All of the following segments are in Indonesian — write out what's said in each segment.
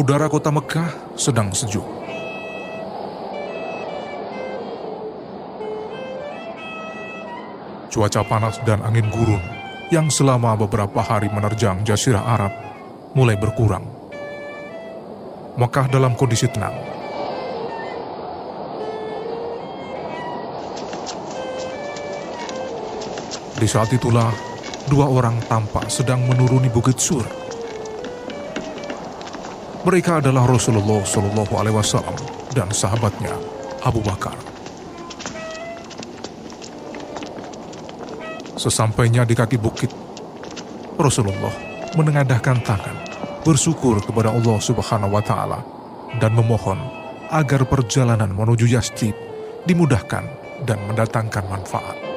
udara kota Mekah sedang sejuk. Cuaca panas dan angin gurun yang selama beberapa hari menerjang Jazirah Arab mulai berkurang. Mekah dalam kondisi tenang. Di saat itulah, dua orang tampak sedang menuruni Bukit Sur. Mereka adalah Rasulullah Shallallahu Alaihi Wasallam dan sahabatnya Abu Bakar. Sesampainya di kaki bukit, Rasulullah menengadahkan tangan, bersyukur kepada Allah Subhanahu wa Ta'ala, dan memohon agar perjalanan menuju Yasrib dimudahkan dan mendatangkan manfaat.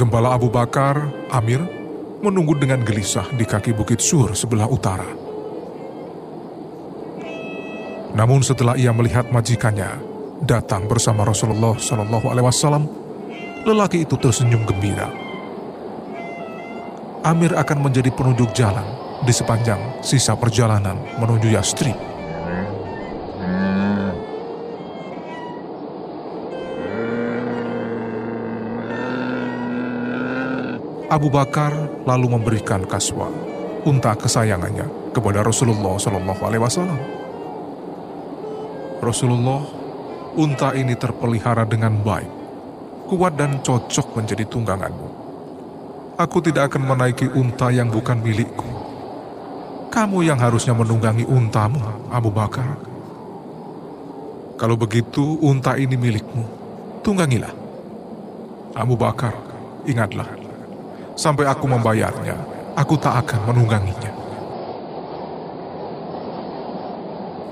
Gembala Abu Bakar, Amir, menunggu dengan gelisah di kaki bukit Sur sebelah utara. Namun setelah ia melihat majikannya datang bersama Rasulullah Shallallahu Alaihi Wasallam, lelaki itu tersenyum gembira. Amir akan menjadi penunjuk jalan di sepanjang sisa perjalanan menuju Yastrib. Abu Bakar lalu memberikan kaswa, unta kesayangannya, kepada Rasulullah Shallallahu Alaihi Wasallam. Rasulullah, unta ini terpelihara dengan baik, kuat dan cocok menjadi tungganganmu. Aku tidak akan menaiki unta yang bukan milikku. Kamu yang harusnya menunggangi untamu, Abu Bakar. Kalau begitu, unta ini milikmu. Tunggangilah. Abu Bakar, ingatlah sampai aku membayarnya, aku tak akan menungganginya.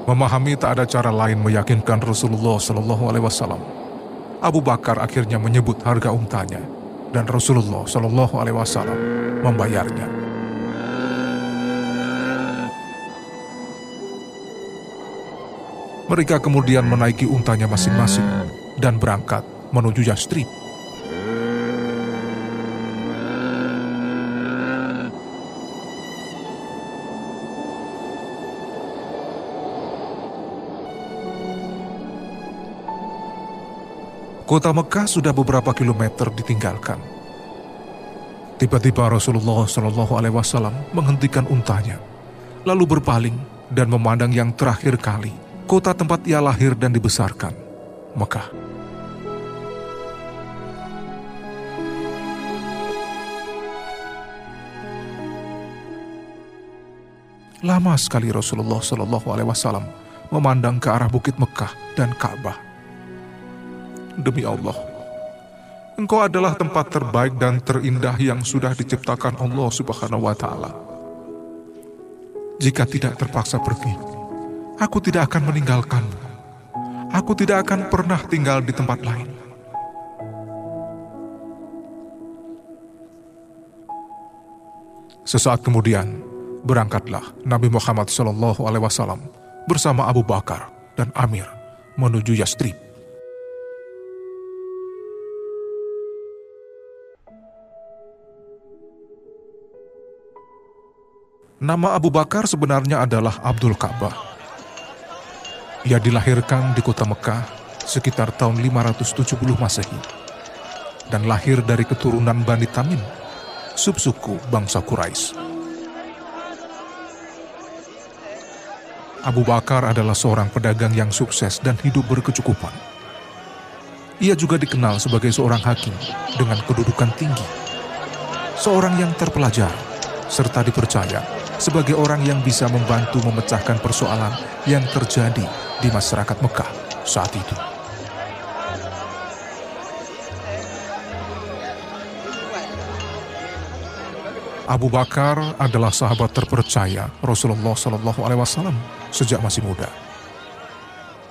Memahami tak ada cara lain meyakinkan Rasulullah Shallallahu Alaihi Wasallam. Abu Bakar akhirnya menyebut harga untanya dan Rasulullah Shallallahu Alaihi Wasallam membayarnya. Mereka kemudian menaiki untanya masing-masing dan berangkat menuju Yastrib. Kota Mekah sudah beberapa kilometer ditinggalkan. Tiba-tiba Rasulullah Shallallahu Alaihi Wasallam menghentikan untanya, lalu berpaling dan memandang yang terakhir kali kota tempat ia lahir dan dibesarkan, Mekah. Lama sekali Rasulullah Shallallahu Alaihi Wasallam memandang ke arah bukit Mekah dan Ka'bah demi Allah. Engkau adalah tempat terbaik dan terindah yang sudah diciptakan Allah Subhanahu wa taala. Jika tidak terpaksa pergi, aku tidak akan meninggalkanmu. Aku tidak akan pernah tinggal di tempat lain. Sesaat kemudian, berangkatlah Nabi Muhammad SAW bersama Abu Bakar dan Amir menuju Yastrib. Nama Abu Bakar sebenarnya adalah Abdul Ka'bah. Ia dilahirkan di kota Mekah sekitar tahun 570 Masehi dan lahir dari keturunan Bani Tamim, subsuku bangsa Quraisy. Abu Bakar adalah seorang pedagang yang sukses dan hidup berkecukupan. Ia juga dikenal sebagai seorang hakim dengan kedudukan tinggi, seorang yang terpelajar, serta dipercaya sebagai orang yang bisa membantu memecahkan persoalan yang terjadi di masyarakat Mekah saat itu. Abu Bakar adalah sahabat terpercaya Rasulullah Shallallahu Alaihi Wasallam sejak masih muda.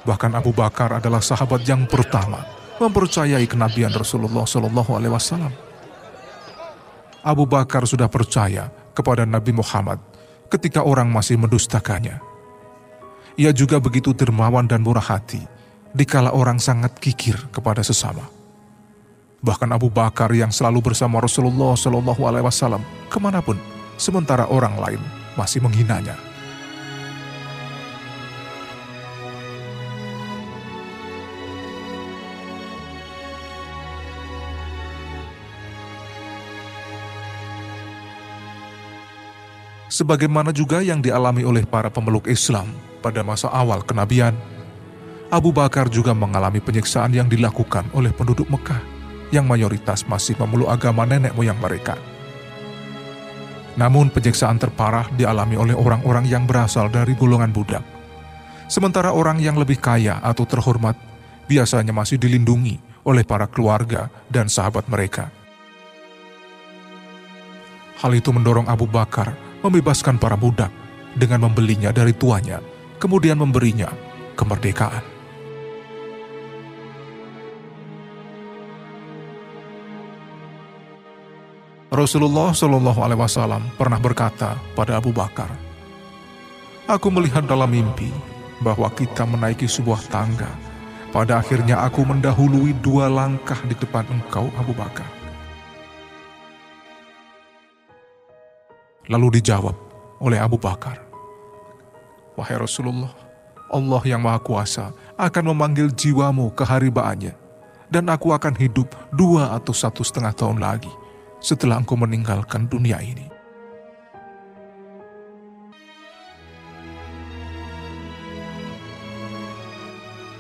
Bahkan Abu Bakar adalah sahabat yang pertama mempercayai kenabian Rasulullah Shallallahu Alaihi Wasallam. Abu Bakar sudah percaya kepada Nabi Muhammad ketika orang masih mendustakannya. Ia juga begitu dermawan dan murah hati dikala orang sangat kikir kepada sesama. Bahkan Abu Bakar yang selalu bersama Rasulullah Shallallahu Alaihi Wasallam ke mana pun, sementara orang lain masih menghinanya. Sebagaimana juga yang dialami oleh para pemeluk Islam pada masa awal kenabian, Abu Bakar juga mengalami penyiksaan yang dilakukan oleh penduduk Mekah yang mayoritas masih memeluk agama nenek moyang mereka. Namun penyiksaan terparah dialami oleh orang-orang yang berasal dari golongan budak. Sementara orang yang lebih kaya atau terhormat biasanya masih dilindungi oleh para keluarga dan sahabat mereka. Hal itu mendorong Abu Bakar membebaskan para budak dengan membelinya dari tuanya, kemudian memberinya kemerdekaan. Rasulullah Shallallahu Alaihi Wasallam pernah berkata pada Abu Bakar, "Aku melihat dalam mimpi bahwa kita menaiki sebuah tangga. Pada akhirnya aku mendahului dua langkah di depan engkau, Abu Bakar." Lalu dijawab oleh Abu Bakar, "Wahai Rasulullah, Allah yang Maha Kuasa akan memanggil jiwamu ke hari baannya, dan aku akan hidup dua atau satu setengah tahun lagi." setelah engkau meninggalkan dunia ini.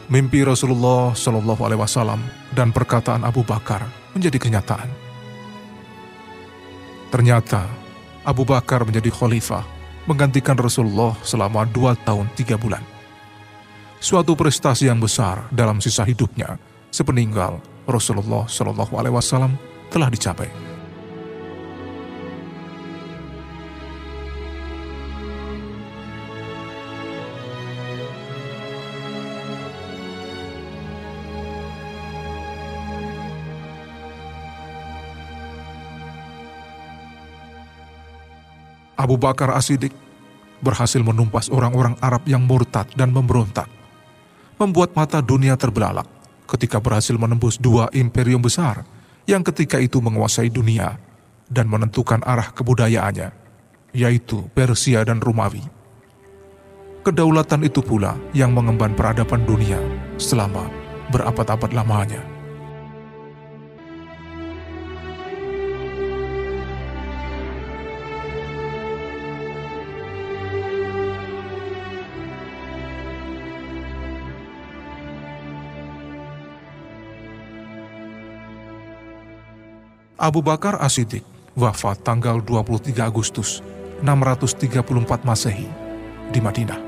Mimpi Rasulullah Shallallahu Alaihi Wasallam dan perkataan Abu Bakar menjadi kenyataan. Ternyata Abu Bakar menjadi khalifah menggantikan Rasulullah selama dua tahun tiga bulan. Suatu prestasi yang besar dalam sisa hidupnya sepeninggal Rasulullah Shallallahu Alaihi Wasallam telah dicapai. Abu Bakar Asidik berhasil menumpas orang-orang Arab yang murtad dan memberontak, membuat mata dunia terbelalak ketika berhasil menembus dua imperium besar yang ketika itu menguasai dunia dan menentukan arah kebudayaannya, yaitu Persia dan Romawi. Kedaulatan itu pula yang mengemban peradaban dunia selama berabad-abad lamanya. Abu Bakar As-Siddiq wafat tanggal 23 Agustus 634 Masehi di Madinah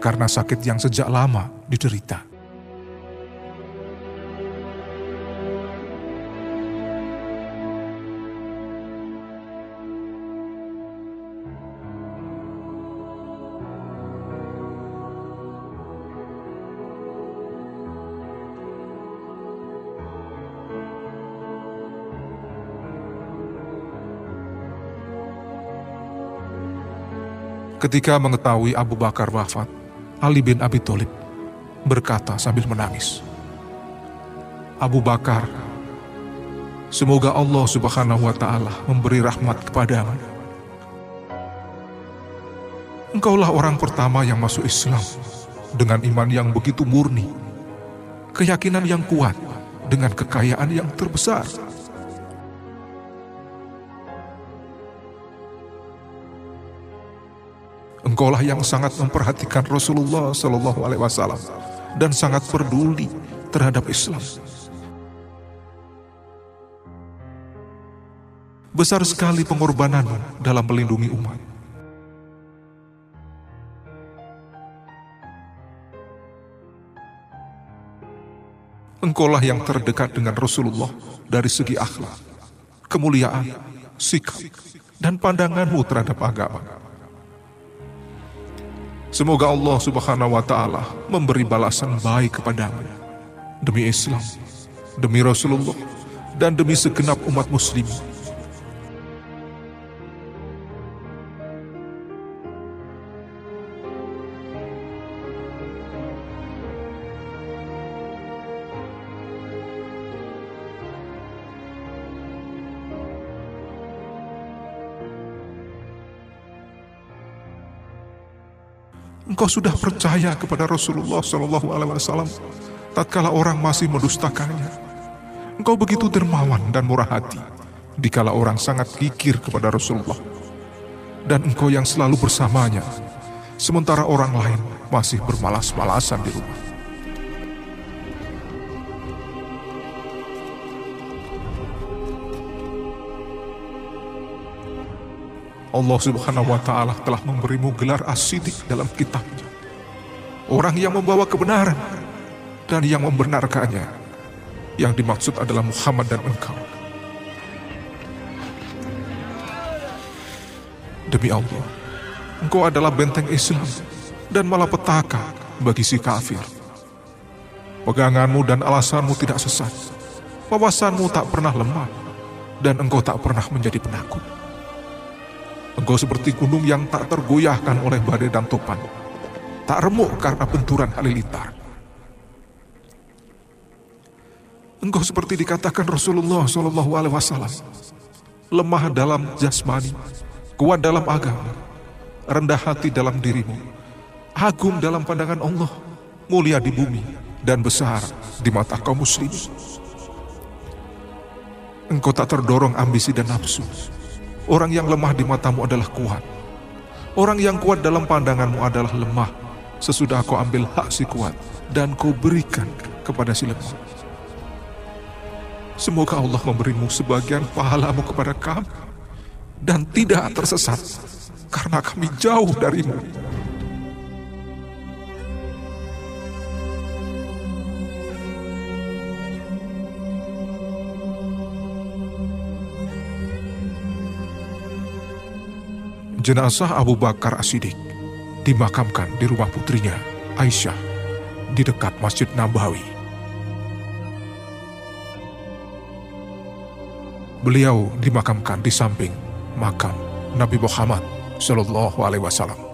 karena sakit yang sejak lama diderita. Ketika mengetahui Abu Bakar wafat, Ali bin Abi Thalib berkata sambil menangis, Abu Bakar, semoga Allah subhanahu wa ta'ala memberi rahmat kepadamu. Engkaulah orang pertama yang masuk Islam dengan iman yang begitu murni, keyakinan yang kuat, dengan kekayaan yang terbesar. Engkaulah yang sangat memperhatikan Rasulullah Shallallahu Alaihi Wasallam dan sangat peduli terhadap Islam. Besar sekali pengorbananmu dalam melindungi umat. Engkaulah yang terdekat dengan Rasulullah dari segi akhlak, kemuliaan, sikap, dan pandanganmu terhadap agama. Semoga Allah Subhanahu wa taala memberi balasan baik kepadamu. Demi Islam, demi Rasulullah dan demi segenap umat muslim Engkau sudah percaya kepada Rasulullah Shallallahu Alaihi Wasallam tatkala orang masih mendustakannya. Engkau begitu dermawan dan murah hati dikala orang sangat kikir kepada Rasulullah. Dan engkau yang selalu bersamanya, sementara orang lain masih bermalas-malasan di rumah. Allah Subhanahu wa Ta'ala telah memberimu gelar asidik dalam kitabnya. Orang yang membawa kebenaran dan yang membenarkannya. Yang dimaksud adalah Muhammad dan engkau. Demi Allah, engkau adalah benteng Islam dan malapetaka bagi si kafir. Peganganmu dan alasanmu tidak sesat. Wawasanmu tak pernah lemah dan engkau tak pernah menjadi penakut. Engkau seperti gunung yang tak tergoyahkan oleh badai dan topan. Tak remuk karena benturan halilintar. Engkau seperti dikatakan Rasulullah Shallallahu Alaihi Wasallam, lemah dalam jasmani, kuat dalam agama, rendah hati dalam dirimu, agung dalam pandangan Allah, mulia di bumi, dan besar di mata kaum muslim. Engkau tak terdorong ambisi dan nafsu, Orang yang lemah di matamu adalah kuat. Orang yang kuat dalam pandanganmu adalah lemah. Sesudah kau ambil hak si kuat dan kau berikan kepada si lemah. Semoga Allah memberimu sebagian pahalamu kepada kami dan tidak tersesat karena kami jauh darimu. Jenazah Abu Bakar As-Siddiq dimakamkan di rumah putrinya, Aisyah, di dekat Masjid Nabawi. Beliau dimakamkan di samping makam Nabi Muhammad Shallallahu Alaihi Wasallam.